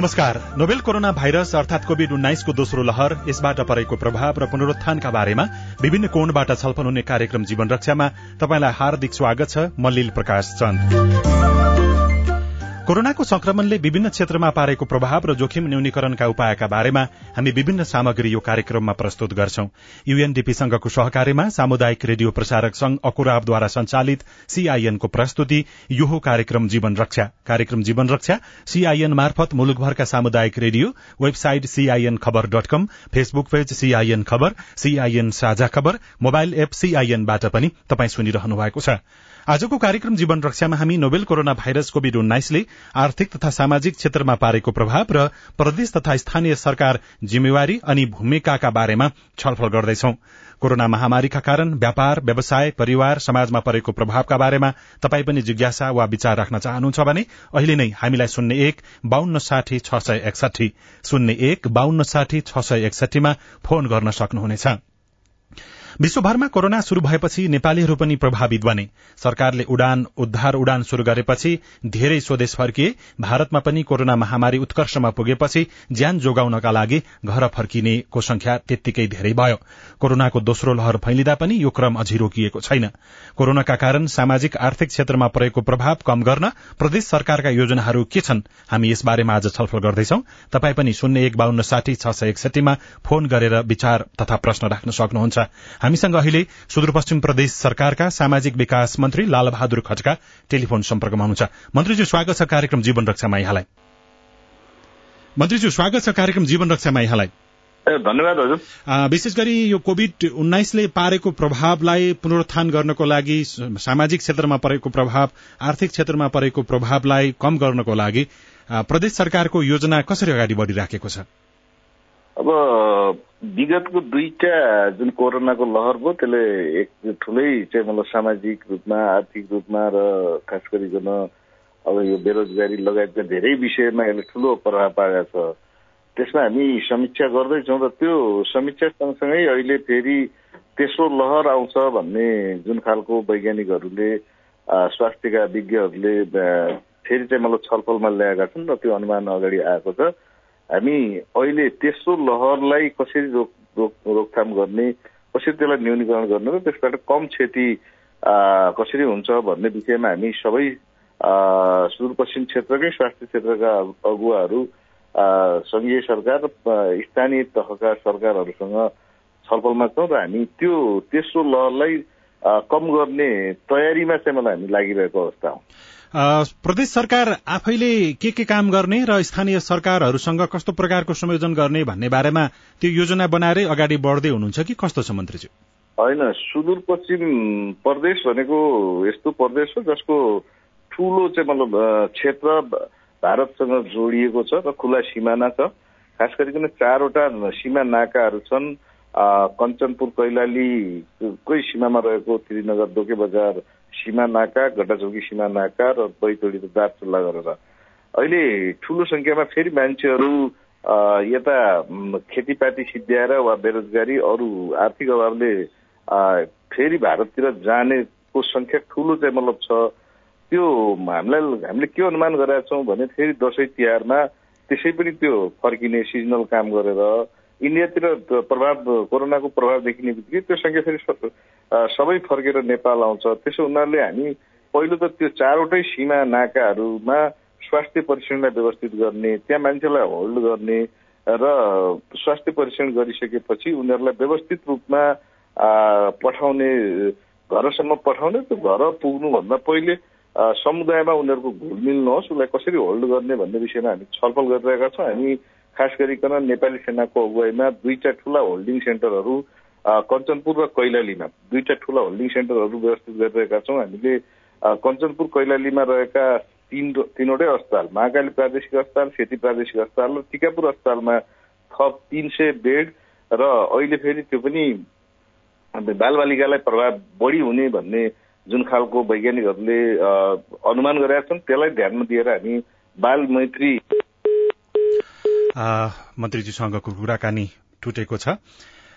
नमस्कार। Novel corona virus अर्थात covid उन्नाइसको दोस्रो लहर यसबाट परेको प्रभाव र पुनरुत्थानका बारेमा विभिन्न कोणबाट छलफल हुने कार्यक्रम जीवन रक्षामा तपाईँलाई हार्दिक स्वागत छ म लील प्रकाश चन्द। कोरोनाको संक्रमणले विभिन्न क्षेत्रमा पारेको प्रभाव र जोखिम न्यूनीकरणका उपायका बारेमा हामी विभिन्न सामग्री यो कार्यक्रममा प्रस्तुत गर्छौं। यूएनडीपीसँगको सहकार्यमा सामुदायिक रेडियो प्रसारक संघ अकुराबद्वारा संचालित सीआईएनको प्रस्तुति यो हो कार्यक्रम जीवन रक्षा। कार्यक्रम जीवन रक्षा सीआईएन मार्फत मुलुकभरका सामुदायिक radio website CIN Khabar dot com Facebook page CIN Khabar CIN साझा खबर मोबाइल एप सीआईएनबाट पनि तपाईँ सुनिरहनु भएको छ। आजको कार्यक्रम जीवन रक्षामा हामी नोबेल कोरोना भाइरस कोविड उन्नाइसले आर्थिक तथा सामाजिक क्षेत्रमा पारेको प्रभाव र प्रदेश तथा स्थानीय सरकार जिम्मेवारी अनि भूमिकाका बारेमा छलफल गर्दैछौ। कोरोना महामारीका कारण व्यापार व्यवसाय परिवार समाजमा परेको प्रभावका बारेमा तपाई पनि जिज्ञासा वा विचार राख्न चाहनुहुन्छ भने अहिले नै हामीलाई शून्य एक बान्न साठी छ सय एकसठी शून्य एक बान्न साठी छ सय एकसठीमा फोन गर्न सक्नुहुनेछ। विश्वभरमा कोरोना शुरू भएपछि नेपालीहरू पनि प्रभावित बने। सरकारले उडान उद्धार उडान शुरू गरेपछि धेरै स्वदेश फर्किए। भारतमा पनि कोरोना महामारी उत्कर्षमा पुगेपछि ज्यान जोगाउनका लागि घर फर्किनेको संख्या त्यत्तिकै धेरै भयो। कोरोनाको दोस्रो लहर फैलिँदा पनि यो क्रम अझै रोकिएको छैन। कोरोनाका कारण सामाजिक आर्थिक क्षेत्रमा परेको प्रभाव कम गर्न प्रदेश सरकारका योजनाहरू के छन् हामी यसबारेमा आज छलफल गर्दैछौ। तपाई पनि शून्य एक बान्न साठी छ सय एकसठीमा फोन गरेर विचार तथा प्रश्न राख्न सक्नुहुन्छ। हामीसँग अहिले सुदूरपश्चिम प्रदेश सरकारका सामाजिक विकास मन्त्री लालबहादुर खड्का टेलिफोन सम्पर्कमा हुनुहुन्छ। मन्त्रीज्यू स्वागत छ कार्यक्रम जीवन रक्षामा यहाँलाई मन्त्रीज्यू स्वागत छ कार्यक्रम जीवन रक्षामा यहाँलाई धन्यवाद हजुर। विशेष गरी यो कोविड उन्नाइसले पारेको प्रभावलाई पुनरुत्थान गर्नको लागि सामाजिक क्षेत्रमा परेको प्रभाव आर्थिक क्षेत्रमा परेको प्रभावलाई कम गर्नको लागि प्रदेश सरकारको योजना कसरी अगाडि बढ़िराखेको छ? अब विगतको दुईटा जुन कोरोनाको लहर भयो त्यसले एक ठुलै चाहिँ मतलब सामाजिक रूपमा आर्थिक रूपमा र खास गरिकन अब यो बेरोजगारी लगायतका धेरै विषयमा यसले ठुलो प्रभाव पारेको छ। त्यसमा हामी समीक्षा गर्दैछौँ र त्यो समीक्षा सँगसँगै अहिले फेरि तेस्रो लहर आउँछ भन्ने जुन खालको वैज्ञानिकहरूले स्वास्थ्यका विज्ञहरूले फेरि चाहिँ मतलब छलफलमा ल्याएका छन् र त्यो अनुमान अगाडि आएको छ। हामी अहिले तेस्रो लहरलाई कसरी रोक रोक रोकथाम गर्ने कसरी त्यसलाई न्यूनीकरण गर्ने र त्यसबाट कम क्षति कसरी हुन्छ भन्ने विषयमा हामी सबै सुदूरपश्चिम क्षेत्रकै स्वास्थ्य क्षेत्रका अगुवाहरू सङ्घीय सरकार स्थानीय तहका सरकारहरूसँग छलफलमा छौँ र हामी त्यो तेस्रो लहरलाई कम गर्ने तयारीमा चाहिँ मलाई हामी लागिरहेको अवस्था हो। प्रदेश सरकार आफैले के के काम गर्ने र स्थानीय सरकारहरूसँग कस्तो प्रकारको संयोजन गर्ने भन्ने बारेमा त्यो योजना बनाएरै अगाडि बढ्दै हुनुहुन्छ कि कस्तो छ मन्त्रीज्यू होइन सुदूरपश्चिम प्रदेश भनेको यस्तो प्रदेश हो जसको ठुलो चाहिँ मतलब क्षेत्र भारतसँग जोडिएको छ र खुला सिमाना छ। खास गरिकन चारवटा सीमा नाकाहरू छन्। कञ्चनपुर कैलालीकै सीमामा रहेको त्रिनगर दोके बजार सीमा नाका गड्डाचौकी सीमा नाका र बैतडी र दार्चुल्ला गरेर। अहिले ठुलो संख्यामा फेरि मान्छेहरू यता खेतीपाती सिद्ध्याएर वा बेरोजगारी अरू आर्थिक अभावले फेरि भारततिर जानेको संख्या ठुलो चाहिँ मतलब छ। त्यो हामीलाई हामीले के अनुमान गरेका छौँ भने फेरि दसैँ तिहारमा त्यसै पनि त्यो फर्किने सिजनल काम गरेर इन्डियातिर प्रभाव कोरोनाको प्रभाव देखिने बित्तिकै त्यो सङ्ख्या फेरि सबै फर्केर नेपाल आउँछ। त्यसो हुनाले हामी पहिलो त त्यो चारवटै सीमा नाकाहरूमा स्वास्थ्य परीक्षणलाई व्यवस्थित गर्ने त्यहाँ मान्छेलाई होल्ड गर्ने र स्वास्थ्य परीक्षण गरिसकेपछि उनीहरूलाई व्यवस्थित रूपमा पठाउने घरसम्म पठाउने त्यो घर पुग्नुभन्दा पहिले समुदायमा उनीहरूको घुलमिल नहोस् उसलाई कसरी होल्ड गर्ने भन्ने विषयमा हामी छलफल गरिरहेका छौँ। हामी खास गरिकन नेपाली सेनाको अगुवाईमा दुईटा ठुला होल्डिङ सेन्टरहरू कञ्चनपुर र कैलालीमा दुईटा ठुला होल्डिङ सेन्टरहरू व्यवस्थित गरिरहेका छौँ। हामीले कञ्चनपुर कैलालीमा रहेका तिन तिनवटै अस्पताल महाकाली प्रादेशिक अस्पताल सेती प्रादेशिक अस्पताल र टिकापुर अस्पतालमा थप तिन सय बेड र अहिले फेरि त्यो पनि बालबालिकालाई प्रभाव बढी हुने भन्ने जुन खालको वैज्ञानिकहरूले अनुमान गरेका छन् त्यसलाई ध्यानमा दिएर हामी बाल मैत्री मन्त्रीजीसँगको कुराकानी टुटेको छ।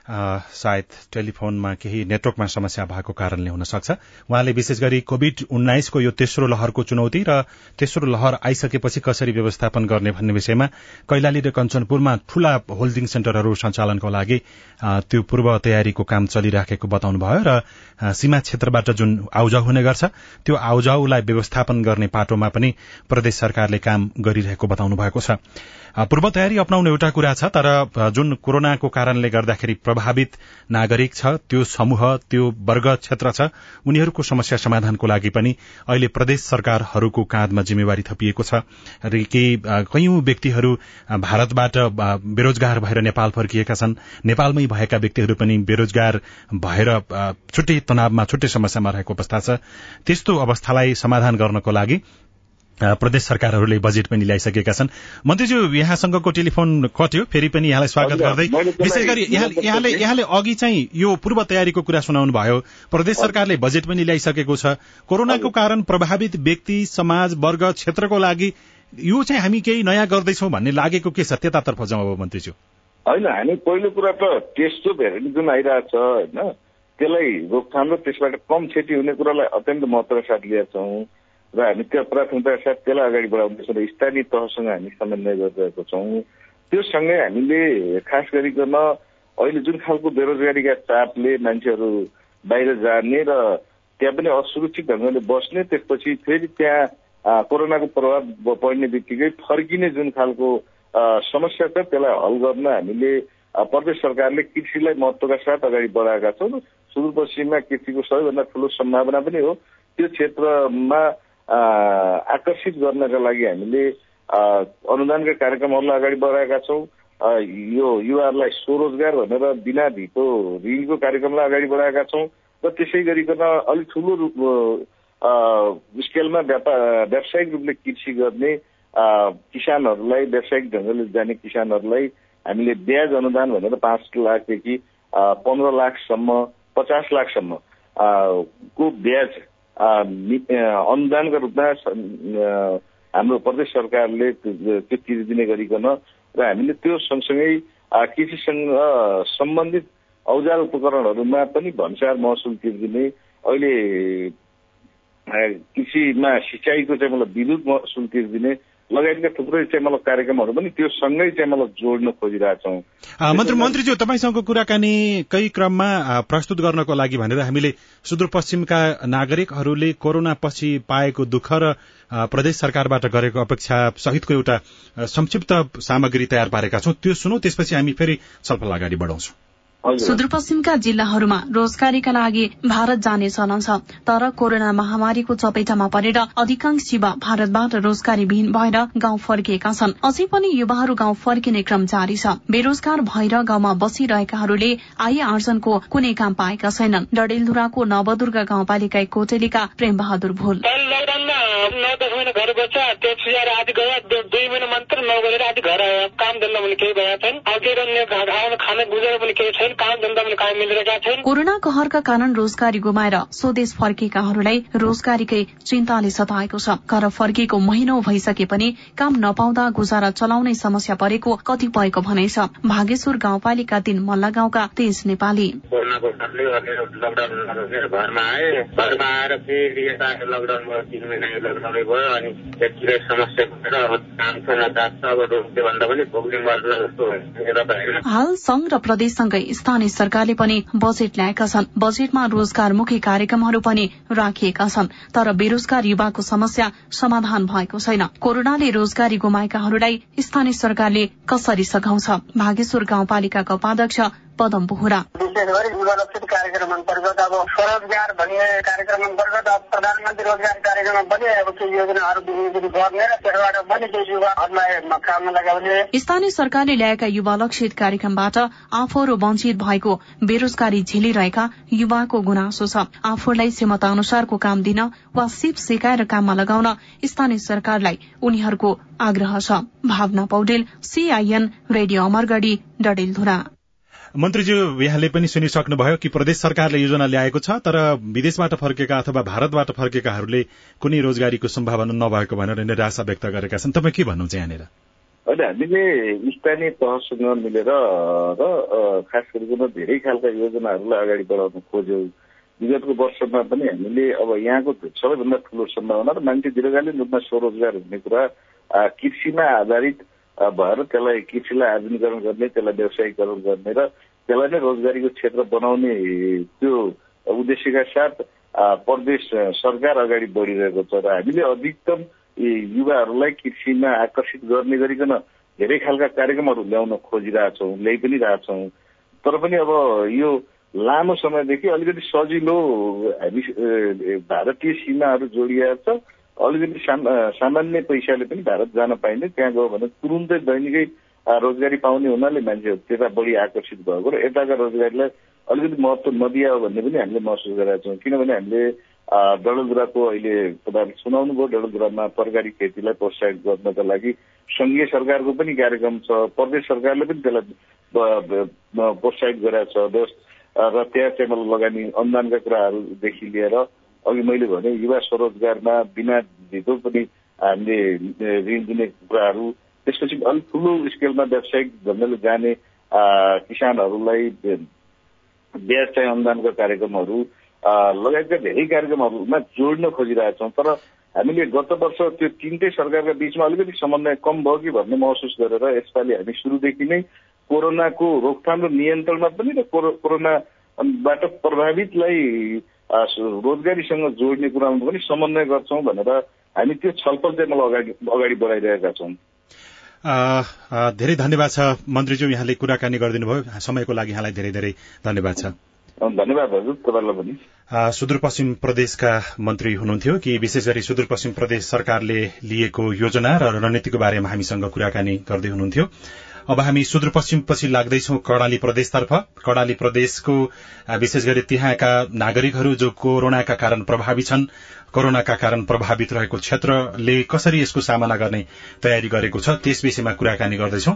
सायद टेलिफोनमा केही नेटवर्कमा समस्या भएको कारणले हुन सक्छ उहाँले विशेष गरी कोविड उन्नाइसको यो तेस्रो लहरको चुनौती र तेस्रो लहर आइसकेपछि कसरी व्यवस्थापन गर्ने भन्ने विषयमा कैलाली र कञ्चनपुरमा ठूला होल्डिङ सेन्टरहरू सञ्चालनको लागि त्यो पूर्व तयारीको काम चलिराखेको बताउनुभयो र सीमा क्षेत्रबाट जुन आउजाउ हुने गर्छ त्यो आउजाउलाई व्यवस्थापन गर्ने पाटोमा पनि प्रदेश सरकारले काम गरिरहेको बताउनु भएको छ पूर्व तयारी अप्नाउनु एउटा कुरा छ तर जुन कोरोनाको कारणले गर्दाखेरि प्रभावित नागरिक छ त्यो समूह त्यो वर्ग क्षेत्र छ। उनीहरूको समस्या समाधानको लागि पनि अहिले प्रदेश सरकारहरूको काँधमा जिम्मेवारी थपिएको छ। र केही कैयौं व्यक्तिहरू भारतबाट बेरोजगार भएर नेपाल फर्किएका छन्। नेपालमै भएका व्यक्तिहरू पनि बेरोजगार भएर छुट्टै तनावमा छुट्टै समस्यामा रहेको अवस्था छ। त्यस्तो अवस्थालाई समाधान गर्नको लागि प्रदेश सरकारहरूले बजेट पनि ल्याइसकेका छन्। मन्त्रीज्यू यहाँसँगको टेलिफोन कट्यो फेरि पनि यहाँलाई स्वागत गर्दै। विशेष गरी यहाँले यहाँले अघि चाहिँ यो पूर्व तयारीको कुरा सुनाउनु भयो। प्रदेश सरकारले बजेट पनि ल्याइसकेको छ। कोरोनाको कारण प्रभावित व्यक्ति समाज वर्ग क्षेत्रको लागि यो चाहिँ हामी केही नयाँ गर्दैछौ भन्ने लागेको के छ त्यतातर्फ जाउँ अब मन्त्रीज्यू? होइन हामी पहिलो कुरा त टेस्टो भेरिएन्ट जुन आइरहेको छ होइन त्यसलाई रोकथाम र त्यसबाट कम क्षति हुने कुरालाई अत्यन्त महत्वका साथ लिएका छौँ। र हामी त्यो प्राथमिकताका साथ त्यसलाई अगाडि बढाउँदैछौँ र स्थानीय तहसँग हामी समन्वय गरिरहेको छौँ त्यो सँगै हामीले खास गरिकन अहिले जुन खालको बेरोजगारीका चापले मान्छेहरू बाहिर जाने र त्यहाँ पनि असुरक्षित ढङ्गले बस्ने त्यसपछि फेरि त्यहाँ कोरोनाको प्रभाव पर्ने बित्तिकै फर्किने जुन खालको समस्या छ त्यसलाई हल गर्न हामीले प्रदेश सरकारले कृषिलाई महत्वका साथ अगाडि बढाएका छौँ सुदूरपश्चिममा कृषिको सबैभन्दा ठुलो सम्भावना पनि हो त्यो क्षेत्रमा आकर्षित गर्नका लागि हामीले अनुदानका कार्यक्रमहरूलाई अगाडि बढाएका छौँ। यो युवाहरूलाई स्वरोजगार भनेर बिना धितो ऋणको कार्यक्रमलाई अगाडि बढाएका छौँ र त्यसै गरिकन अलिक ठुलो रूप स्केलमा व्यापार व्यावसायिक रूपले कृषि गर्ने किसानहरूलाई व्यावसायिक ढङ्गले जाने किसानहरूलाई हामीले ब्याज अनुदान भनेर पाँच लाखदेखि पन्ध्र लाखसम्म पचास लाखसम्म को ब्याज अनुदानका रूपमा हाम्रो प्रदेश सरकारले त्यो तिरिदिने गरिकन र हामीले त्यो सँगसँगै कृषिसँग सम्बन्धित औजार उपकरणहरूमा पनि भन्सार महसुल तिर्दिने अहिले कृषिमा सिँचाइको चाहिँ मतलब विद्युत महसुल तिर्दिने लगायतका थुप्रै चाहिँ कार्यक्रमहरू पनि त्यो सँगै चाहिँ मतलब जोड्न खोजिरहेछौँ। मन्त्री मन्त्रीज्यू तपाईँसँग कुराकानीकै क्रममा प्रस्तुत गर्नको लागि भनेर हामीले सुदूरपश्चिमका नागरिकहरूले कोरोना पछि पाएको दुःख र प्रदेश सरकारबाट गरेको अपेक्षा सहितको एउटा संक्षिप्त सामग्री तयार पारेका छौं। त्यो सुनौ त्यसपछि हामी फेरि छलफल अगाडि बढाउँछौं। सुदूरपश्चिमका जिल्लाहरूमा रोजगारीका लागि भारत जाने चलन छ तर कोरोना महामारीको चपेटामा परेर अधिकांश युवा भारतबाट रोजगारी विहीन भएर गाउँ फर्किएका छन्। अझै पनि युवाहरू गाउँ फर्किने क्रम जारी छ। बेरोजगार भएर गाउँमा बसिरहेकाहरूले आय आर्जनको कुनै काम पाएका छैनन्। डडेलधुराको नवदुर्गा गाउँपालिका कोटेलीका प्रेम बहादुर भोल नौ दस महिना घर बच्चा त्यसपछि आज गया दुई महिना मात्र नगरेर आज घर आयो। काम धन्दा पनि केही भएका छैन। अब के खाना गुजारा पनि केही छैन। काम धन्दा पनि काम मिलिरहेका छैन। कोरोना कहरका कारण रोजगारी गुमाएर स्वदेश फर्किएकाहरूलाई रोजगारीकै चिन्ताले सताएको छ। घर फर्किएको महिनौ भइसके पनि काम नपाउँदा गुजारा चलाउने समस्या परेको कतिपयको भनाइ छ। भागेश्वर गाउँपालिका तीन मल्ला गाउँका तेज नेपाली। घरमा आए। घरमा आएर फेरि लकडाउन भयो अनि त्यतिकै समस्या हाल संघ र प्रदेशसँगै स्थानीय सरकारले पनि बजेट ल्याएका छन्। बजेटमा रोजगारमुखी कार्यक्रमहरू पनि राखिएका छन्। तर बेरोजगार युवाको समस्या समाधान भएको छैन। कोरोनाले रोजगारी गुमाएकाहरूलाई स्थानीय सरकारले कसरी सघाउँछ? भागेश्वर गाउँपालिकाका उपाध्यक्ष पदम बोहरा। विशेष गरी युवा लक्षित कार्यक्रम अन्तर्गत अब स्वरोजगार भन्ने कार्यक्रम अन्तर्गत अब प्रधानमन्त्री रोजगार कार्यक्रम पनि स्थानीय सरकारले ल्याएका युवा लक्षित कार्यक्रमबाट आफूहरू वञ्चित भएको बेरोजगारी झेलिरहेका युवाको गुनासो छ। आफूलाई क्षमता अनुसारको काम दिन वा सिप सिकाएर काममा लगाउन स्थानीय सरकारलाई उनीहरूको आग्रह छ। Bhawana Paudel CIN radio Amargadhi Dadeldhura. मन्त्रीज्यू यहाँले पनि सुनिसक्नुभयो कि प्रदेश सरकारले योजना ल्याएको छ तर विदेशबाट फर्केका अथवा भारतबाट फर्केकाहरूले कुनै रोजगारीको सम्भावना नभएको भनेर निराशा व्यक्त गरेका छन्। तपाईँ के भन्नुहुन्छ यहाँनिर? होइन हामीले स्थानीय तहसँग मिलेर र खास गरिकन धेरै खालका योजनाहरूलाई अगाडि बढाउन खोज्यौँ। विगतको वर्षमा पनि हामीले अब यहाँको सबैभन्दा ठुलो सम्भावना र मान्छे दीर्घकालीन रूपमा स्वरोजगार हुने कुरा कृषिमा आधारित भएर त्यसलाई कृषिलाई आधुनिकरण गर्ने त्यसलाई व्यवसायीकरण गर्ने र त्यसलाई नै रोजगारीको क्षेत्र बनाउने त्यो उद्देश्यका साथ प्रदेश सरकार अगाडि बढिरहेको छ र हामीले अधिकतम युवाहरूलाई कृषिमा आकर्षित गर्ने गरिकन धेरै खालका कार्यक्रमहरू ल्याउन खोजिरहेछौँ ल्याइ पनि रहेछौँ। तर पनि अब यो लामो समयदेखि अलिकति सजिलो हामी भारतीय सीमाहरू जोडिएको छ। अलिकति सामान्य पैसाले पनि भारत जान पाइने त्यहाँ गयो भने तुरुन्तै दैनिकै रोजगारी पाउने हुनाले मान्छेहरू त्यता बढी आकर्षित भएको र यताका रोजगारीलाई अलिकति महत्व नदिया भन्ने पनि हामीले महसुस गरेका छौँ किनभने हामीले डडेलधुराको अहिले तपाईँहरूले सुनाउनु भयो डडेलधुरामा तरकारी खेतीलाई प्रोत्साहित गर्नका लागि सङ्घीय सरकारको पनि कार्यक्रम छ प्रदेश सरकारले पनि त्यसलाई प्रोत्साहित गरेका छ र त्यहाँ मतलब लगानी अनुदानका कुराहरूदेखि लिएर अघि मैले भने युवा स्वरोजगारमा बिना धितो पनि हामीले ऋण दिने कुराहरू त्यसपछि अलिक ठुलो स्केलमा व्यावसायिक ढङ्गले जाने किसानहरूलाई ब्याज चाहिँ अनुदानका कार्यक्रमहरू लगायतका धेरै कार्यक्रमहरूमा जोड्न खोजिरहेछौँ तर हामीले गत वर्ष त्यो तिनटै सरकारका बिचमा अलिकति समन्वय कम भयो कि भन्ने महसुस गरेर यसपालि हामी सुरुदेखि नै कोरोनाको रोकथाम र नियन्त्रणमा पनि र कोरोनाबाट प्रभावितलाई रोजगारीसँग जोड्ने कुरामा पनि समन्वय गर्छौँ भनेर हामी त्यो छलफल चाहिँ मलाई अगाडि अगाडि बढाइरहेका छौँ। धेरै धन्यवाद छ मन्त्रीज्यू यहाँले कुराकानी गरिदिनु भयो समयको लागि यहाँलाई धेरै धेरै धन्यवाद छ। धन्यवाद हजुर तपाईँलाई पनि। सुदूरपश्चिम प्रदेशका मन्त्री हुनुहुन्थ्यो कि विशेष गरी सुदूरपश्चिम प्रदेश सरकारले लिएको योजना र रणनीतिको बारेमा हामीसँग कुराकानी गर्दै हुनुहुन्थ्यो। अब हामी सुदूरपश्चिमपछि लाग्दैछौ कर्णाली प्रदेशतर्फ। कर्णाली प्रदेशको विशेष गरी त्यहाँका नागरिकहरू जो कोरोनाका कारण प्रभावित छन् कोरोनाका कारण प्रभावित रहेको क्षेत्रले कसरी यसको सामना गर्ने तयारी गरेको छ त्यस विषयमा कुराकानी गर्दैछौ।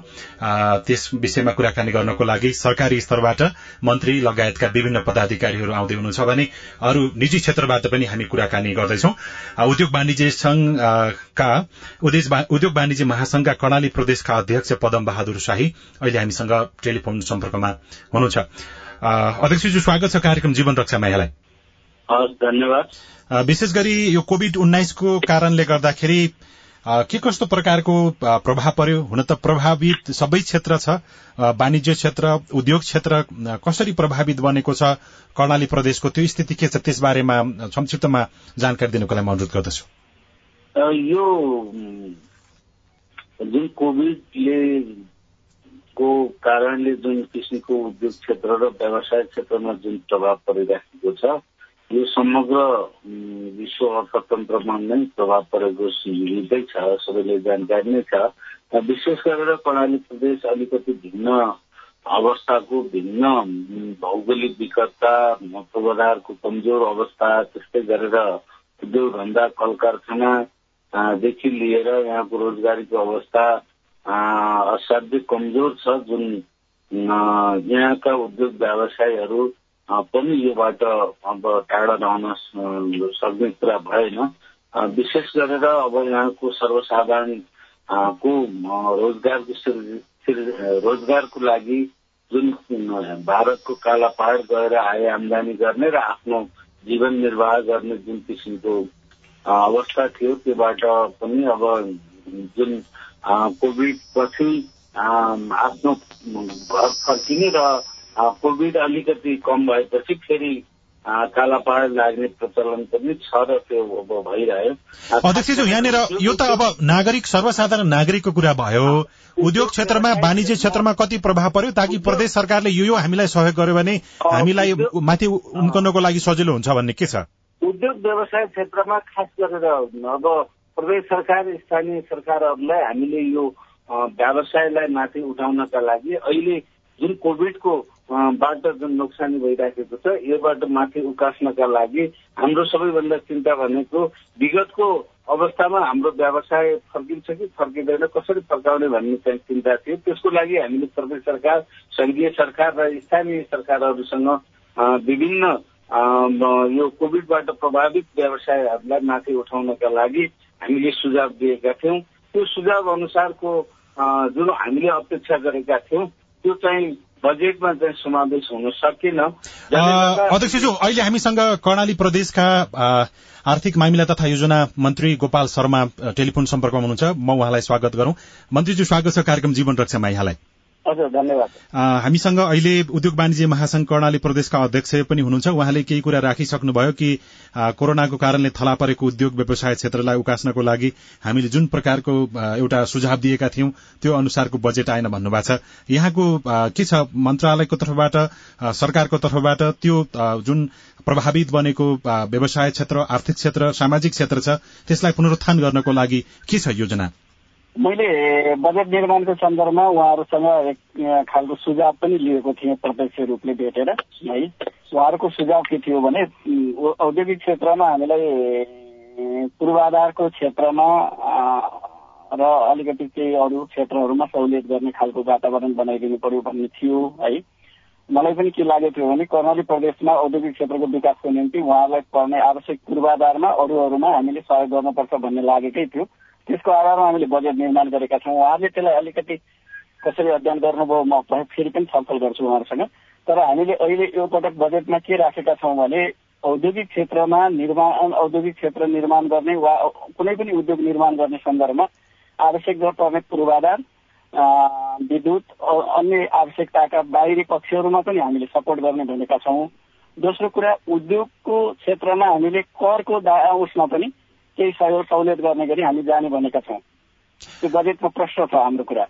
त्यस विषयमा कुराकानी गर्नको लागि सरकारी स्तरबाट मन्त्री लगायतका विभिन्न पदाधिकारीहरू आउँदै हुनुहुन्छ भने अरू निजी क्षेत्रबाट पनि हामी कुराकानी गर्दैछौ। उद्योग वाणिज्य संघका उद्योग वाणिज्य महासंघका कर्णाली प्रदेशका अध्यक्ष पदम बहादुर शाही। अहिले हामीसँग टेलिफोन सम्पर्कमा हुनुहुन्छ। अध्यक्षज्यू स्वागत छ कार्यक्रम जीवन रक्षामा यहाँलाई धन्यवाद। विशेष गरी यो कोविड उन्नाइसको कारणले गर्दाखेरि के कस्तो प्रकारको प्रभाव पर्यो? हुन त प्रभावित सबै क्षेत्र छ। वाणिज्य क्षेत्र उद्योग क्षेत्र कसरी प्रभावित बनेको छ? कर्णाली प्रदेशको त्यो स्थिति के छ? त्यस बारेमा संक्षिप्तमा जानकारी दिनुको लागि अनुरोध गर्दछु। यो जुन कोविडले को कारणले जुन किसिमको उद्योग क्षेत्र र व्यवसाय क्षेत्रमा जुन प्रभाव परिराखेको छ यो समग्र विश्व अर्थतन्त्रमा नै प्रभाव परेको लिँदै छ सबैले जानकारी नै छ। विशेष गरेर कर्णाली प्रदेश अलिकति भिन्न अवस्थाको भिन्न भौगोलिक विकटता पूर्वाधारको कमजोर अवस्था त्यस्तै गरेर उद्योग धन्दा कल कारखानादेखि लिएर यहाँको रोजगारीको अवस्था असाध्यै कमजोर छ जुन यहाँका उद्योग व्यवसायहरू पनि योबाट अब टाढा रहन सक्ने कुरा भएन विशेष गरेर अब यहाँको सर्वसाधारण को रोजगारको रोजगारको लागि जुन भारतको काला पहाड गएर आय आमदानी गर्ने र आफ्नो जीवन निर्वाह गर्ने जुन किसिमको अवस्था थियो त्योबाट पनि अब जुन कोभिड पछि आफ्नो घर फर्किने र कोभिड अलिकति कम भएपछि फेरि काला पहाड लाग्ने प्रचलन पनि छ र त्यो अब भइरह्यो। अध्यक्षज्यू यहाँनिर यो त अब नागरिक सर्वसाधारण नागरिकको कुरा भयो। उद्योग क्षेत्रमा वाणिज्य क्षेत्रमा कति प्रभाव पर्यो ताकि प्रदेश सरकारले यो यो हामीलाई सहयोग गर्यो भने हामीलाई माथि उम्कनको लागि सजिलो हुन्छ भन्ने के छ? उद्योग व्यवसाय क्षेत्रमा खास गरेर अब प्रदेश सरकार स्थानीय सरकारहरूलाई हामीले यो व्यवसायलाई माथि उठाउनका लागि अहिले जुन कोभिडको बाट जुन नोक्सानी भइराखेको छ योबाट माथि उकास्नका लागि हाम्रो सबैभन्दा चिन्ता भनेको विगतको अवस्थामा हाम्रो व्यवसाय फर्किन्छ कि फर्किँदैन कसरी फर्काउने भन्ने चाहिँ चिन्ता थियो। त्यसको लागि हामीले प्रदेश सरकार संघीय सरकार र स्थानीय सरकारहरूसँग विभिन्न यो कोभिडबाट प्रभावित व्यवसायहरूलाई माथि उठाउनका लागि हामीले सुझाव दिएका थियौँ। त्यो सुझाव अनुसारको जुन हामीले अपेक्षा गरेका थियौँ त्यो चाहिँ बजेटमा चाहिँ समावेश हुन सकेन। अध्यक्षज्यू अहिले हामीसँग कर्णाली प्रदेशका आर्थिक मामिला तथा योजना मन्त्री गोपाल शर्मा टेलिफोन सम्पर्कमा हुनुहुन्छ। म उहाँलाई स्वागत गरौं। मन्त्रीज्यू स्वागत छ कार्यक्रम जीवन रक्षामा यहाँलाई। धन्यवाद। हामीसँग अहिले उद्योग वाणिज्य महासंघ कर्णाली प्रदेशका अध्यक्ष पनि हुनुहुन्छ। उहाँले केही कुरा राखिसक्नुभयो कि कोरोनाको कारणले थला परेको उद्योग व्यवसाय क्षेत्रलाई उकास्नको लागि हामीले जुन प्रकारको एउटा सुझाव दिएका थियौं त्यो अनुसारको बजेट आएन भन्नुभएको छ। यहाँको के छ मन्त्रालयको तर्फबाट सरकारको तर्फबाट त्यो जुन प्रभावित बनेको व्यवसाय क्षेत्र आर्थिक क्षेत्र सामाजिक क्षेत्र छ त्यसलाई पुनरुत्थान गर्नको लागि के छ योजना? मैले बजेट निर्माणको सन्दर्भमा उहाँहरूसँग एक खालको सुझाव पनि लिएको थिएँ प्रत्यक्ष रूपले भेटेर है। उहाँहरूको सुझाव के थियो भने औद्योगिक क्षेत्रमा हामीलाई पूर्वाधारको क्षेत्रमा र अलिकति केही अरू क्षेत्रहरूमा सहुलियत गर्ने खालको वातावरण बनाइदिनु पर्यो भन्ने थियो है। मलाई पनि के लागेको थियो भने कर्णाली प्रदेशमा औद्योगिक क्षेत्रको विकासको निम्ति उहाँलाई पर्ने आवश्यक पूर्वाधारमा अरूहरूमा हामीले सहयोग गर्नुपर्छ भन्ने लागेकै थियो। त्यसको आधारमा हामीले बजेट निर्माण गरेका छौँ। उहाँले त्यसलाई अलिकति कसरी अध्ययन गर्नुभयो म फेरि पनि छलफल गर्छु उहाँहरूसँग। तर हामीले अहिले यो पटक बजेटमा के राखेका छौँ भने औद्योगिक क्षेत्रमा निर्माण औद्योगिक क्षेत्र निर्माण गर्ने वा कुनै पनि उद्योग निर्माण गर्ने सन्दर्भमा आवश्यक पर्ने पूर्वाधार विद्युत अन्य आवश्यकताका बाहिरी पक्षहरूमा पनि हामीले सपोर्ट गर्ने भनेका छौँ। दोस्रो कुरा उद्योगको क्षेत्रमा हामीले करको उसमा पनि केही सहयोग सहुलियत गर्ने गरी हामी जाने भनेका छौँ। त्यो बजेटको प्रश्न छ हाम्रो कुरा।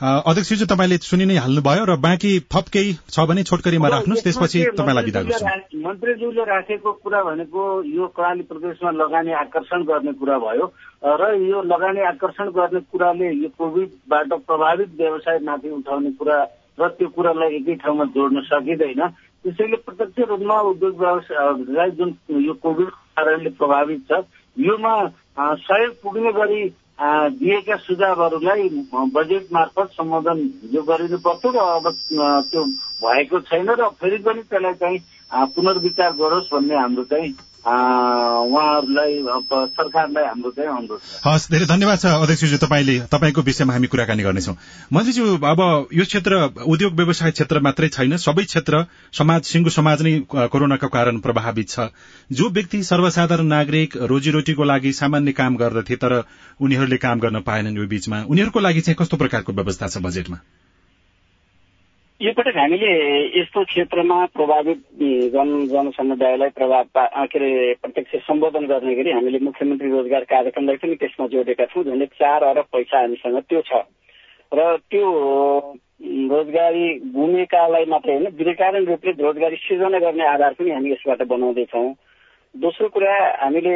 अध्यक्षज्यू तपाईँले सुनि नै हाल्नुभयो र बाँकी थप केही छ भने छोटकरीमा राख्नुहोस् त्यसपछि तपाईँलाई विदा गर्छु। मन्त्रीज्यूले राखेको कुरा भनेको यो कर्णाली प्रदेशमा लगानी आकर्षण गर्ने कुरा भयो र यो लगानी आकर्षण गर्ने कुराले यो कोभिडबाट प्रभावित व्यवसाय माथि उठाउने कुरा र त्यो कुरालाई एकै ठाउँमा जोड्न सकिँदैन। त्यसैले प्रत्यक्ष रूपमा उद्योग व्यवसाय जुन यो कोभिड कारणले प्रभावित छ योमा सहयोग पुग्ने गरी दिएका सुझावहरूलाई बजेट मार्फत सम्बोधन यो गरिनु पर्थ्यो र अब त्यो भएको छैन र फेरि पनि त्यसलाई चाहिँ पुनर्विचार गरोस् भन्ने हाम्रो चाहिँ हस् धेरै धन्यवाद छ अध्यक्षज्यू तपाईँले तपाईँको विषयमा हामी कुराकानी गर्नेछौँ। मन्त्रीज्यू अब यो क्षेत्र उद्योग व्यवसाय क्षेत्र मात्रै छैन सबै क्षेत्र समाज सिङ्गो समाज नै कोरोनाको कारण प्रभावित छ। जो व्यक्ति सर्वसाधारण नागरिक रोजीरोटीको लागि सामान्य काम गर्दथे तर उनीहरूले काम गर्न पाएनन् यो बीचमा उनीहरूको लागि चाहिँ कस्तो प्रकारको व्यवस्था छ बजेटमा? यो पटक हामीले यस्तो क्षेत्रमा प्रभावित जन जनसमुदायलाई प्रभाव के अरे प्रत्यक्ष सम्बोधन गर्ने गरी हामीले मुख्यमन्त्री रोजगार कार्यक्रमलाई पनि त्यसमा जोडेका छौँ झन्डै चार अरब पैसा हामीसँग त्यो छ। र त्यो रोजगारी भूमिकालाई मात्रै होइन दीर्घकालीन रूपले रोजगारी सृजना गर्ने आधार पनि हामी यसबाट बनाउँदैछौँ। दोस्रो कुरा हामीले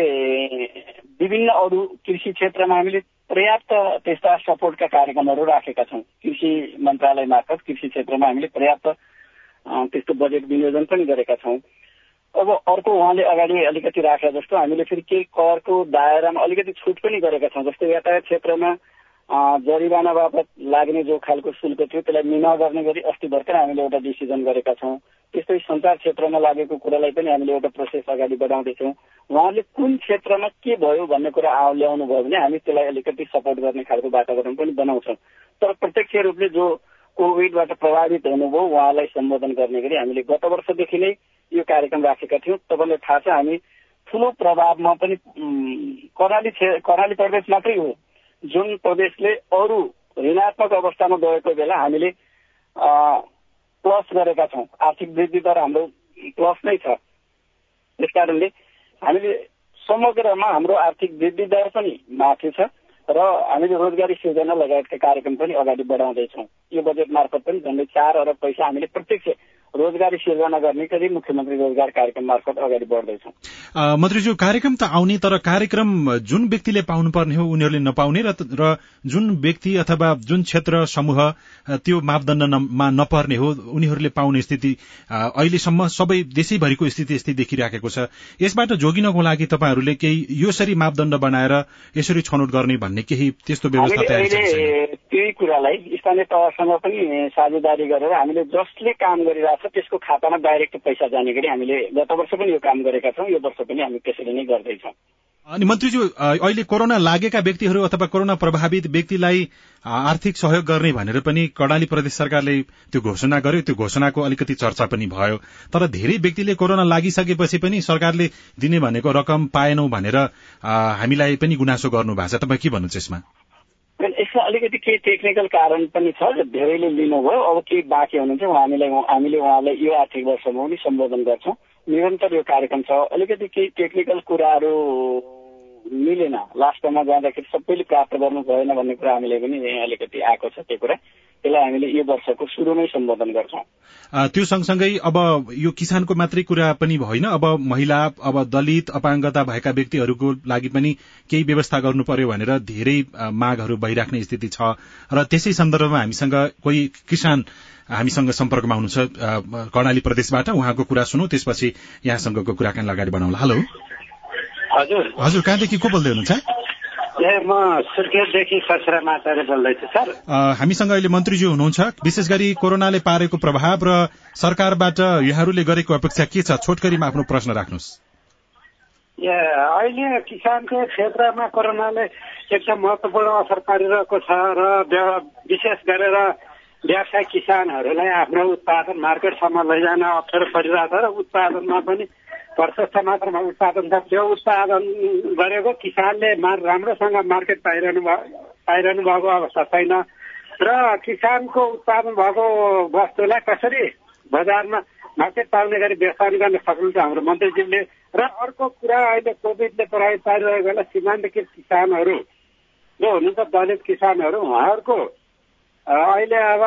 विभिन्न अरू कृषि क्षेत्रमा हामीले पर्याप्त त्यस्ता सपोर्टका कार्यक्रमहरू राखेका छौँ। कृषि मन्त्रालय मार्फत कृषि क्षेत्रमा हामीले पर्याप्त त्यस्तो बजेट विनियोजन पनि गरेका छौँ। अब अर्को उहाँले अगाडि अलिकति राखे जस्तो हामीले फेरि केही करको दायरामा अलिकति छुट पनि गरेका छौँ जस्तै यातायात क्षेत्रमा जरिवाना बापत लाग्ने जो खालको शुल्क थियो त्यसलाई मिना गर्ने गरी अस्ति भर्खर हामीले एउटा डिसिजन गरेका छौँ। त्यस्तै सञ्चार क्षेत्रमा लागेको कुरालाई पनि हामीले एउटा प्रोसेस अगाडि बढाउँदैछौँ। उहाँले कुन क्षेत्रमा के भयो भन्ने कुरा ल्याउनु भयो भने हामी त्यसलाई अलिकति सपोर्ट गर्ने खालको वातावरण पनि बनाउँछौँ। तर प्रत्यक्ष रूपले जो कोभिडबाट प्रभावित हुनुभयो उहाँलाई सम्बोधन गर्ने गरी हामीले गत वर्षदेखि नै यो कार्यक्रम राखेका थियौँ। तपाईँलाई थाहा छ हामी ठुलो प्रभावमा पनि कर्णाली कर्णाली प्रदेश मात्रै हो। जुन प्रदेशले अरू ऋणात्मक अवस्थामा गएको बेला हामीले प्लस गरेका छौँ। आर्थिक वृद्धि दर हाम्रो प्लस नै छ। त्यस कारणले हामीले समग्रमा हाम्रो आर्थिक वृद्धि दर पनि माथि छ र हामीले रोजगारी सृजना लगायतका कार्यक्रम पनि अगाडि बढाउँदैछौँ। यो बजेट मार्फत पनि झन्डै चार अरब पैसा हामीले प्रत्यक्ष रोजगारी सिर्जना गर्ने गरी मुख्यमन्त्री रोजगार कार्यक्रम मार्फत अगाडि बढ्दैछौँ। मन्त्रीज्यू कार्यक्रम त आउने तर कार्यक्रम जुन व्यक्तिले पाउनुपर्ने हो उनीहरूले नपाउने र जुन व्यक्ति अथवा जुन क्षेत्र समूह त्यो मापदण्डमा नपर्ने हो उनीहरूले पाउने स्थिति अहिलेसम्म सबै देशैभरिको स्थिति यस्तै देखिराखेको छ। यसबाट जोगिनको लागि तपाईँहरूले केही यसरी मापदण्ड बनाएर यसरी छनौट गर्ने भन्ने केही त्यस्तो व्यवस्था तयारी त्यही कुरालाई स्थानीय तहसँग पनि साझेदारी गरेर हामीले जसले काम गरिरहेछ त्यसको खातामा डाइरेक्ट पैसा जाने गरी हामीले गत वर्ष पनि यो काम गरेका छौँ यो वर्ष पनि हामी त्यसरी नै गर्दैछौँ। अनि मन्त्रीज्यू अहिले कोरोना लागेका व्यक्तिहरू अथवा कोरोना प्रभावित व्यक्तिलाई आर्थिक सहयोग गर्ने भनेर पनि कर्णाली प्रदेश सरकारले त्यो घोषणा गर्यो। त्यो घोषणाको अलिकति चर्चा पनि भयो। तर धेरै व्यक्तिले कोरोना लागिसकेपछि पनि सरकारले दिने भनेको रकम पाएनौ भनेर हामीलाई पनि गुनासो गर्नु भएको छ। तपाईँ के भन्नुहुन्छ यसमा? यसमा अलिकति केही टेक्निकल कारण पनि छ धेरैले लिनुभयो अब केही बाँकी हुनुहुन्छ हामीलाई हामीले उहाँलाई यो आर्थिक वर्षमा पनि सम्बोधन गर्छौँ। निरन्तर यो कार्यक्रम छ। अलिकति केही टेक्निकल कुराहरू मिलेन। लास्टमा जाँदाखेरि सबैले प्राप्त गर्नु भएन भन्ने कुरा हामीले पनि अलिकति आएको छ त्यो कुरा। त्यसलाई हामीले यो वर्षको सुरुमै सम्बोधन गर्छौँ। त्यो सँगसँगै अब यो किसानको मात्रै कुरा पनि होइन अब महिला अब दलित अपाङ्गता भएका व्यक्तिहरूको लागि पनि केही व्यवस्था गर्नु पर्यो भनेर धेरै मागहरू भइराख्ने स्थिति छ। र त्यसै सन्दर्भमा हामीसँग कोही किसान हामीसँग सम्पर्कमा हुनुहुन्छ कर्णाली प्रदेशबाट। उहाँको कुरा सुनौ त्यसपछि यहाँसँगको कुराकानी अगाडि बढाउँला। हेलो। हजुर। हजुर कहाँदेखि को बोल्दै हुनुहुन्छ? ए म सुर्खेतदेखि बोल्दैछु सर। हामीसँग अहिले मन्त्रीज्यू हुनुहुन्छ। विशेष गरी कोरोनाले पारेको प्रभाव र सरकारबाट यहाँहरूले गरेको अपेक्षा के छ? छोटकरीमा आफ्नो प्रश्न राख्नुहोस्। अहिले किसानको क्षेत्रमा कोरोनाले एकदम महत्वपूर्ण असर पारिरहेको छ र विशेष गरेर व्यवसाय किसानहरूलाई आफ्नो उत्पादन मार्केटसम्म लैजान अप्ठ्यारो परिरहेको छ र उत्पादनमा पनि प्रशस्त मात्रामा उत्पादन छ। त्यो उत्पादन गरेको किसानले राम्रोसँग मार्केट पाइरहनु पाइरहनु भएको अवस्था छैन। र किसानको उत्पादन भएको वस्तुलाई कसरी बजारमा मार्केट पाउने गरी व्यवस्थापन गर्न सक्नुहुन्छ हाम्रो मन्त्रीज्यूले र अर्को कुरा अहिले कोभिडले प्रभावित पारिरहेको बेला सीमान्तकृत किसानहरू जो हुनुहुन्छ दलित किसानहरू उहाँहरूको अहिले अब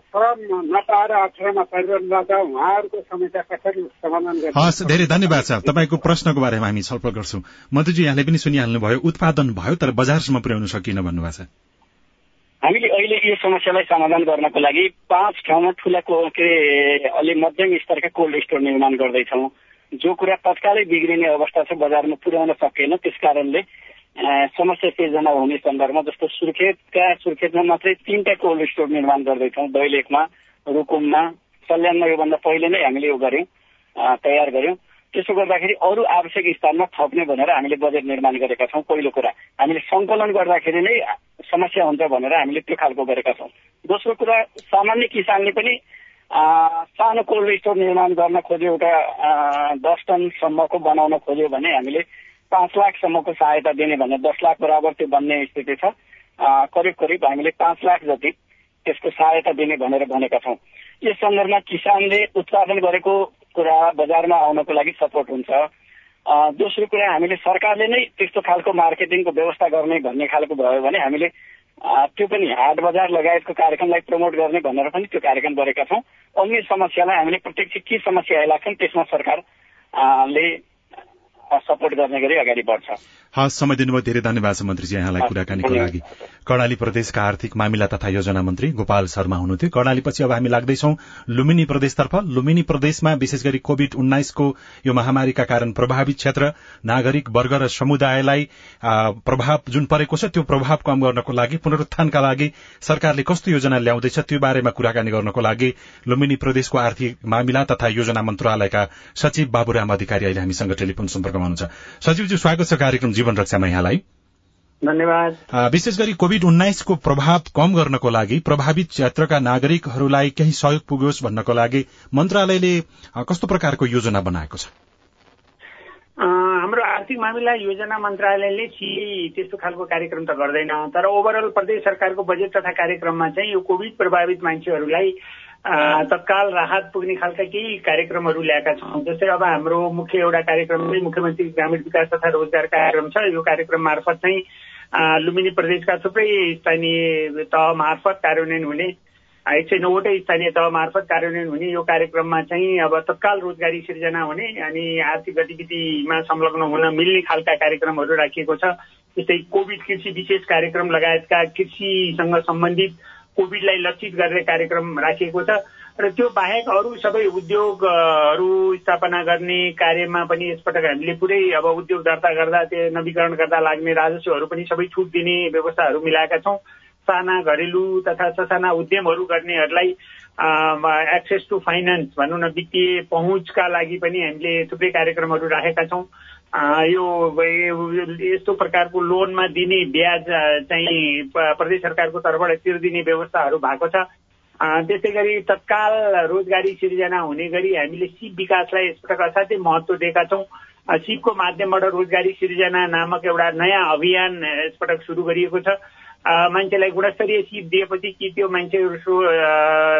श्रम नपाएर अप्ठ्यारोमा परिरहनुभएको उहाँहरूको समस्या कसरी समाधान गर्ने हस् धेरै धन्यवाद छ तपाईँको प्रश्नको बारेमा हामी छलफल गर्छौँ। मन्त्रीजी यहाँले पनि सुनिहाल्नुभयो उत्पादन भयो तर बजारसम्म पुर्याउन सकिन भन्नुभएको छ। हामीले अहिले यो समस्यालाई समाधान गर्नको लागि पाँच ठाउँमा ठुला के अरे अलि मध्यम स्तरका कोल्ड स्टोर निर्माण गर्दैछौँ। जो कुरा तत्कालै बिग्रिने अवस्था छ बजारमा पुर्याउन सकेन त्यस कारणले समस्या सिर्जना हुने सन्दर्भमा जस्तो सुर्खेतका सुर्खेतमा मात्रै तिनवटा कोल्ड स्टोर निर्माण गर्दैछौँ दैलेखमा रुकुममा सल्यानमा योभन्दा पहिले नै हामीले यो गर्यौँ तयार गर्यौँ त्यसो गर्दाखेरि अरू आवश्यक स्थानमा थप्ने भनेर हामीले बजेट निर्माण गरेका छौँ पहिलो कुरा हामीले सङ्कलन गर्दाखेरि नै समस्या हुन्छ भनेर हामीले त्यो खालको गरेका छौँ दोस्रो कुरा सामान्य किसानले पनि सानो कोल्ड स्टोर निर्माण गर्न खोज्यो एउटा दस टनसम्मको बनाउन खोज्यो भने हामीले पाँच लाखसम्मको सहायता दिने भने दस लाख बराबर त्यो बन्ने स्थिति छ। करिब करिब हामीले पाँच लाख जति त्यसको सहायता दिने भनेर भनेका छौँ। यस सन्दर्भमा किसानले उत्पादन गरेको कुरा बजारमा आउनको लागि सपोर्ट हुन्छ। दोस्रो कुरा हामीले सरकारले नै त्यस्तो खालको मार्केटिङको व्यवस्था गर्ने भन्ने खालको भयो भने हामीले त्यो पनि हाट बजार लगायतको कार्यक्रमलाई प्रमोट गर्ने भनेर पनि त्यो कार्यक्रम गरेका छौँ। अन्य समस्यालाई हामीले प्रत्यक्ष के समस्या आइलाग्छन् त्यसमा सरकारले सपोर्ट गर्ने गरी अगाडि बढ्छ। हस् समय दिनुभयो धेरै धन्यवाद छ मन्त्रीजी यहाँलाई कुराकानीको लागि। कर्णाली प्रदेशका आर्थिक मामिला तथा योजना मन्त्री गोपाल शर्मा हुनुहुन्थ्यो। कर्णालीपछि अब हामी लाग्दैछौ लुम्बिनी प्रदेशतर्फ। लुम्बिनी प्रदेशमा विशेष गरी कोविड उन्नाइसको यो महामारीका कारण प्रभावित क्षेत्र नागरिक वर्ग र समुदायलाई प्रभाव जुन परेको छ त्यो प्रभाव कम गर्नको लागि पुनरुत्थानका लागि सरकारले कस्तो योजना ल्याउँदैछ त्यो बारेमा कुराकानी गर्नको लागि लुम्बिनी प्रदेशको आर्थिक मामिला तथा योजना मन्त्रालयका सचिव बाबुराम अधिकारी अहिले हामीसँग टेलिफोन सम्पर्कमा हुनुहुन्छ। सचिवजी स्वागत छ कार्यक्रम जीवन रक्षामा यहाँलाई धन्यवाद। विशेष गरी कोविड उन्नाइसको प्रभाव कम गर्नको लागि प्रभावित क्षेत्रका नागरिकहरूलाई केही सहयोग पुगोस् भन्नको लागि मन्त्रालयले कस्तो प्रकारको योजना बनाएको छ? हाम्रो आर्थिक मामिला योजना मन्त्रालयले त्यस्तो खालको कार्यक्रम त गर्दैन तर ओभरअल प्रदेश सरकारको बजेट तथा कार्यक्रममा चाहिँ यो कोविड प्रभावित मान्छेहरूलाई तत्काल राहत पुग्ने खालका केही कार्यक्रमहरू ल्याएका छौँ जस्तै अब हाम्रो मुख्य एउटा कार्यक्रम मुख्यमन्त्री ग्रामीण विकास तथा रोजगार कार्यक्रम छ। यो कार्यक्रम मार्फत चाहिँ लुम्बिनी प्रदेशका थुप्रै स्थानीय तह मार्फत कार्यान्वयन हुने एक सय नौवटै स्थानीय तह मार्फत कार्यान्वयन हुने यो कार्यक्रममा चाहिँ अब तत्काल रोजगारी सिर्जना हुने अनि आर्थिक गतिविधिमा संलग्न हुन मिल्ने खालका कार्यक्रमहरू राखिएको छ। जस्तै कोभिड कृषि विशेष कार्यक्रम लगायतका कृषिसँग सम्बन्धित कोभिडलाई लक्षित गर्ने कार्यक्रम राखिएको छ र त्यो बाहेक अरू सबै उद्योगहरू स्थापना गर्ने कार्यमा पनि यसपटक हामीले पुरै अब उद्योग दर्ता गर्दा त्यो नवीकरण गर्दा लाग्ने राजस्वहरू पनि सबै छुट दिने व्यवस्थाहरू मिलाएका छौँ। साना घरेलु तथा ससाना उद्यमहरू गर्नेहरूलाई एक्सेस टु फाइनेन्स भनौँ न वित्तीय पहुँचका लागि पनि हामीले थुप्रै कार्यक्रमहरू राखेका छौँ। यो यस्तो प्रकारको लोनमा दिने ब्याज चाहिँ प्रदेश सरकारको तर्फबाट तिर्दिने व्यवस्थाहरू भएको छ। त्यसै गरी तत्काल रोजगारी सिर्जना हुने गरी हामीले सिप विकासलाई यसपटक असाध्यै महत्व दिएका छौँ। सिपको माध्यमबाट रोजगारी सिर्जना नामक एउटा नयाँ अभियान यसपटक सुरु गरिएको छ। मान्छेलाई गुणस्तरीय सिप दिएपछि कि त्यो मान्छेहरू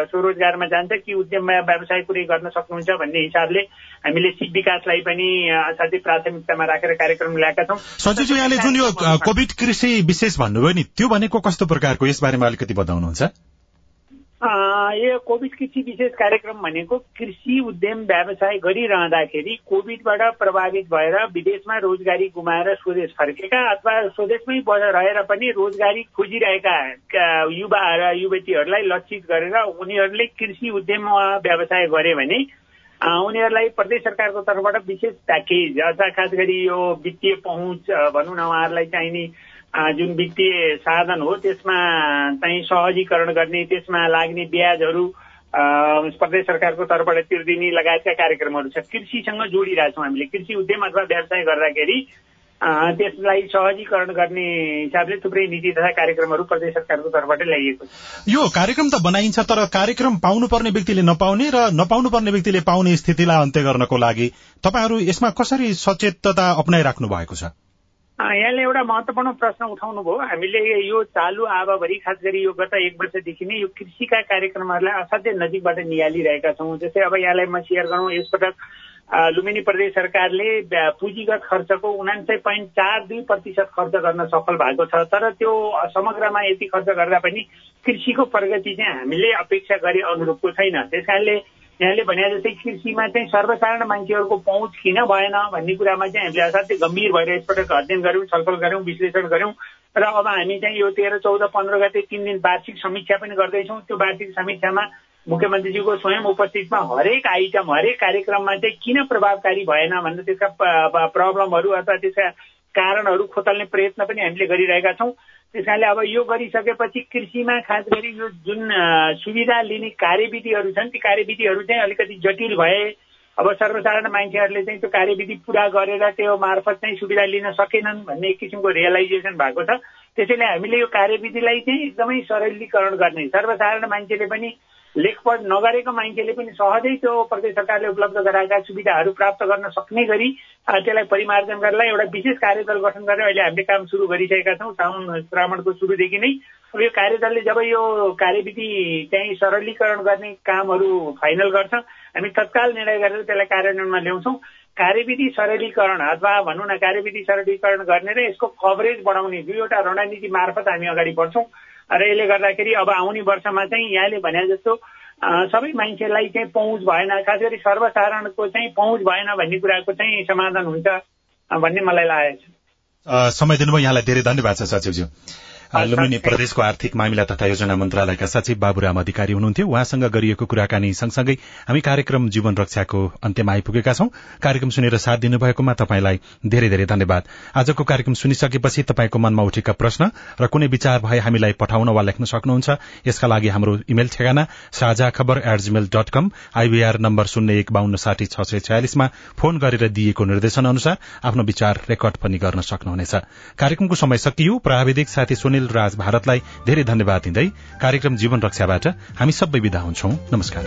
स्वरोजगारमा जान्छ कि उद्यममा व्यवसाय कुरै गर्न सक्नुहुन्छ भन्ने हिसाबले हामीले सिप विकासलाई पनि असाध्यै प्राथमिकतामा राखेर कार्यक्रम ल्याएका छौँ। सचिवजी यहाँले जुन यो कोभिड कृषि विशेष भन्नुभयो नि त्यो भनेको कस्तो प्रकारको यसबारेमा अलिकति बताउनुहुन्छ? यो कोभिड कृषि विशेष कार्यक्रम भनेको कृषि उद्यम व्यवसाय गरिरहँदाखेरि कोभिडबाट प्रभावित भएर विदेशमा रोजगारी गुमाएर स्वदेश फर्केका अथवा स्वदेशमै रहेर पनि रोजगारी खोजिरहेका युवा र युवतीहरूलाई लक्षित गरेर उनीहरूले कृषि उद्यम व्यवसाय गरे भने उनीहरूलाई प्रदेश सरकारको तर्फबाट विशेष प्याकेज अथवा खास गरी यो वित्तीय पहुँच भनौँ न उहाँहरूलाई चाहिने जुन वित्तीय साधन हो त्यसमा चाहिँ सहजीकरण गर्ने त्यसमा लाग्ने ब्याजहरू प्रदेश सरकारको तर्फबाट तिर्दिने लगायतका कार्यक्रमहरू छ कृषिसँग जोडिरहेछौँ हामीले। कृषि उद्यम अथवा व्यवसाय गर्दाखेरि त्यसलाई सहजीकरण गर्ने हिसाबले थुप्रै नीति तथा कार्यक्रमहरू प्रदेश सरकारको तर्फबाट ल्याइएको छ। यो कार्यक्रम त बनाइन्छ तर कार्यक्रम पाउनुपर्ने व्यक्तिले नपाउने र नपाउनु पर्ने व्यक्तिले पाउने स्थितिलाई अन्त्य गर्नको लागि तपाईँहरू यसमा कसरी सचेतता अप्नाइराख्नु भएको छ? यहाँले एउटा महत्वपूर्ण प्रश्न उठाउनु भयो। हामीले यो चालु आवाभरि खास गरी यो गत एक वर्षदेखि नै यो कृषिका कार्यक्रमहरूलाई असाध्यै नजिकबाट निहालिरहेका छौँ। जस्तै अब यहाँलाई म सेयर गरौँ। यसपटक लुम्बिनी प्रदेश सरकारले पुँजीगत खर्चको उनान्सय पोइन्ट चार दुई प्रतिशत खर्च गर्न सफल भएको छ। तर त्यो समग्रमा यति खर्च गर्दा पनि कृषिको प्रगति चाहिँ हामीले अपेक्षा गरे अनुरूपको छैन। त्यस कारणले यहाँले भने जस्तै कृषिमा चाहिँ सर्वसाधारण मान्छेहरूको पहुँच किन भएन भन्ने कुरामा चाहिँ हामीले असाध्यै गम्भीर भएर यसपटक अध्ययन गऱ्यौँ छलफल गऱ्यौँ विश्लेषण गऱ्यौँ। र अब हामी चाहिँ यो तेह्र चौध पन्ध्र गते तिन दिन वार्षिक समीक्षा पनि गर्दैछौँ। त्यो वार्षिक समीक्षामा मुख्यमन्त्रीजीको स्वयं उपस्थितिमा हरेक आइटम हरेक कार्यक्रममा चाहिँ किन प्रभावकारी भएन भनेर त्यसका प्रब्लमहरू अथवा त्यसका कारणहरू खोतल्ने प्रयत्न पनि हामीले गरिरहेका छौँ। त्यस कारणले अब यो गरिसकेपछि कृषिमा खास गरी यो जुन सुविधा लिने कार्यविधिहरू छन् ती कार्यविधिहरू चाहिँ अलिकति जटिल भए अब सर्वसाधारण मान्छेहरूले चाहिँ त्यो कार्यविधि पुरा गरेर त्यो मार्फत चाहिँ सुविधा लिन सकेनन् भन्ने एक किसिमको रियलाइजेसन भएको छ। त्यसैले हामीले यो कार्यविधिलाई चाहिँ एकदमै सरलीकरण गर्ने सर्वसाधारण मान्छेले पनि लेखपढ नगरेको मान्छेले पनि सहजै त्यो प्रदेश सरकारले उपलब्ध गराएका सुविधाहरू प्राप्त गर्न सक्ने गरी त्यसलाई परिमार्जन गर्नलाई एउटा विशेष कार्यदल गठन गरेर अहिले हामीले काम सुरु गरिसकेका छौँ साउन श्रावणको सुरुदेखि नै। अब यो कार्यदलले जब यो कार्यविधि चाहिँ सरलीकरण गर्ने कामहरू फाइनल गर्छ हामी तत्काल निर्णय गरेर त्यसलाई कार्यान्वयनमा ल्याउँछौँ। कार्यविधि सरलीकरण अथवा भनौँ न कार्यविधि सरलीकरण गर्ने र यसको कभरेज बढाउने दुईवटा रणनीति मार्फत हामी अगाडि बढ्छौँ। र यसले गर्दाखेरि अब आउने वर्षमा चाहिँ यहाँले भने जस्तो सबै मान्छेलाई चाहिँ पहुँच भएन खास गरी सर्वसाधारणको चाहिँ पहुँच भएन भन्ने कुराको चाहिँ समाधान हुन्छ भन्ने मलाई लागेको छ। समय दिनुभयो यहाँलाई धेरै धन्यवाद छ सचिवज्यू। लुम्बिनी प्रदेशको आर्थिक मामिला तथा योजना मन्त्रालयका सचिव बाबुराम अधिकारी हुनुहुन्थ्यो। उहाँसँग गरिएको कुराकानी सँगसँगै हामी कार्यक्रम जीवन रक्षाको अन्त्यमा आइपुगेका छौं। कार्यक्रम सुनेर साथ दिनुभएकोमा तपाईँलाई धेरै धेरै धन्यवाद। आजको कार्यक्रम सुनिसकेपछि तपाईँको मनमा उठेका प्रश्न र कुनै विचार भए हामीलाई पठाउन वा लेख्न सक्नुहुन्छ। यसका लागि हाम्रो इमेल ठेगाना साझा खबर at Gmail dot com I B R number शून्य एक बान्न साठी छ सय छयालिसमा फोन गरेर दिइएको निर्देशन अनुसार आफ्नो विचार रेकर्ड पनि गर्न सक्नुहुनेछ। कार्यक्रमको समय सकियो। प्राविधिक साथी सुनिल सुनिल राज भारतलाई धेरै धन्यवाद दिँदै कार्यक्रम जीवन रक्षाबाट हामी सबै विदा हुन्छौ। नमस्कार।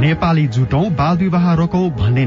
नेपाली जुटौं बाल विवाह रोकौ भन्ने